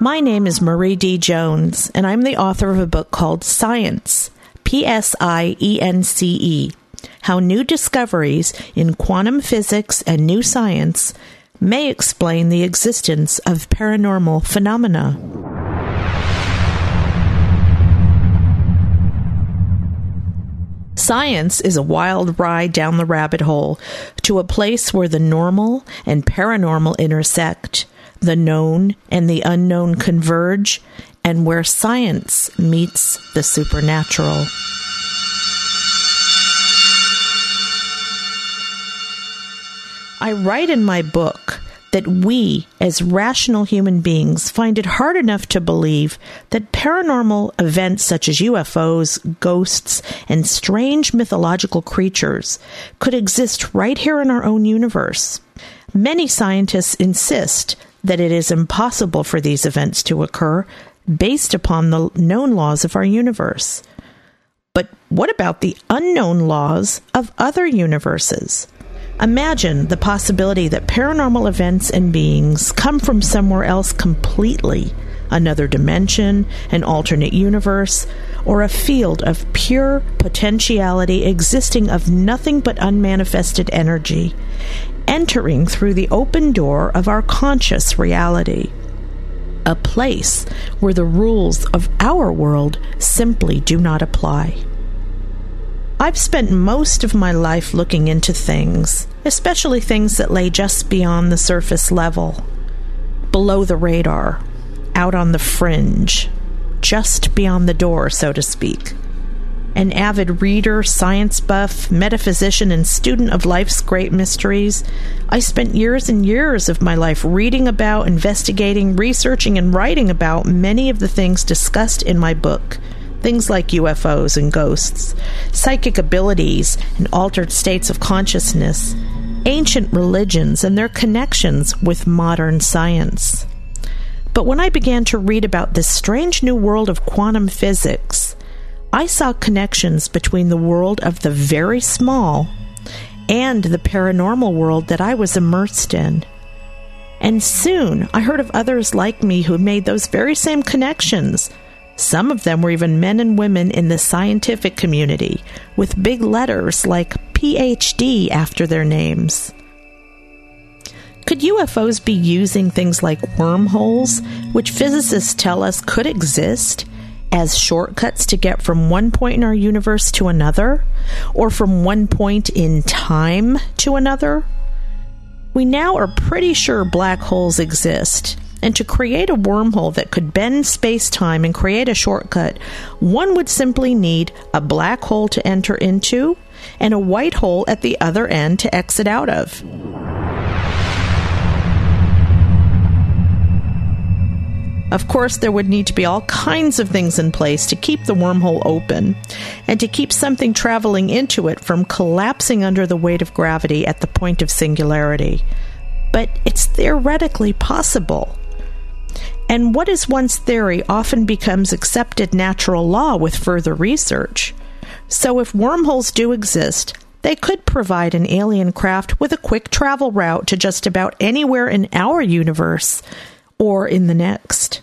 My name is Marie D. Jones, and I'm the author of a book called PSIence, P S I E N C E How New Discoveries in Quantum Physics and New Science May Explain the Existence of Paranormal Phenomena. PSIence is a wild ride down the rabbit hole to a place where the normal and paranormal intersect the known and the unknown converge, and where science meets the supernatural. I write in my book that we, as rational human beings, find it hard enough to believe that paranormal events such as UFOs, ghosts, and strange mythological creatures could exist right here in our own universe. Many scientists insist that it is impossible for these events to occur based upon the known laws of our universe. But what about the unknown laws of other universes? Imagine the possibility that paranormal events and beings come from somewhere else completely another dimension, an alternate universe, or a field of pure potentiality existing of nothing but unmanifested energy, entering through the open door of our conscious reality. A place where the rules of our world simply do not apply. I've spent most of my life looking into things, especially things that lay just beyond the surface level, below the radar, out on the fringe, just beyond the door, so to speak an avid reader, science buff, metaphysician, and student of life's great mysteries, I spent years and years of my life reading about, investigating, researching, and writing about many of the things discussed in my book. Things like UFOs and ghosts, psychic abilities and altered states of consciousness, ancient religions and their connections with modern science. But when I began to read about this strange new world of quantum physics, I saw connections between the world of the very small and the paranormal world that I was immersed in. And soon I heard of others like me who made those very same connections. Some of them were even men and women in the scientific community, with big letters like PhD after their names. Could UFOs be using things like wormholes, which physicists tell us could exist, as shortcuts to get from one point in our universe to another, or from one point in time to another? We now are pretty sure black holes exist. And to create a wormhole that could bend space time and create a shortcut, one would simply need a black hole to enter into and a white hole at the other end to exit out of. Of course, there would need to be all kinds of things in place to keep the wormhole open and to keep something traveling into it from collapsing under the weight of gravity at the point of singularity. But it's theoretically possible. And what is once theory often becomes accepted natural law with further research. So, if wormholes do exist, they could provide an alien craft with a quick travel route to just about anywhere in our universe or in the next.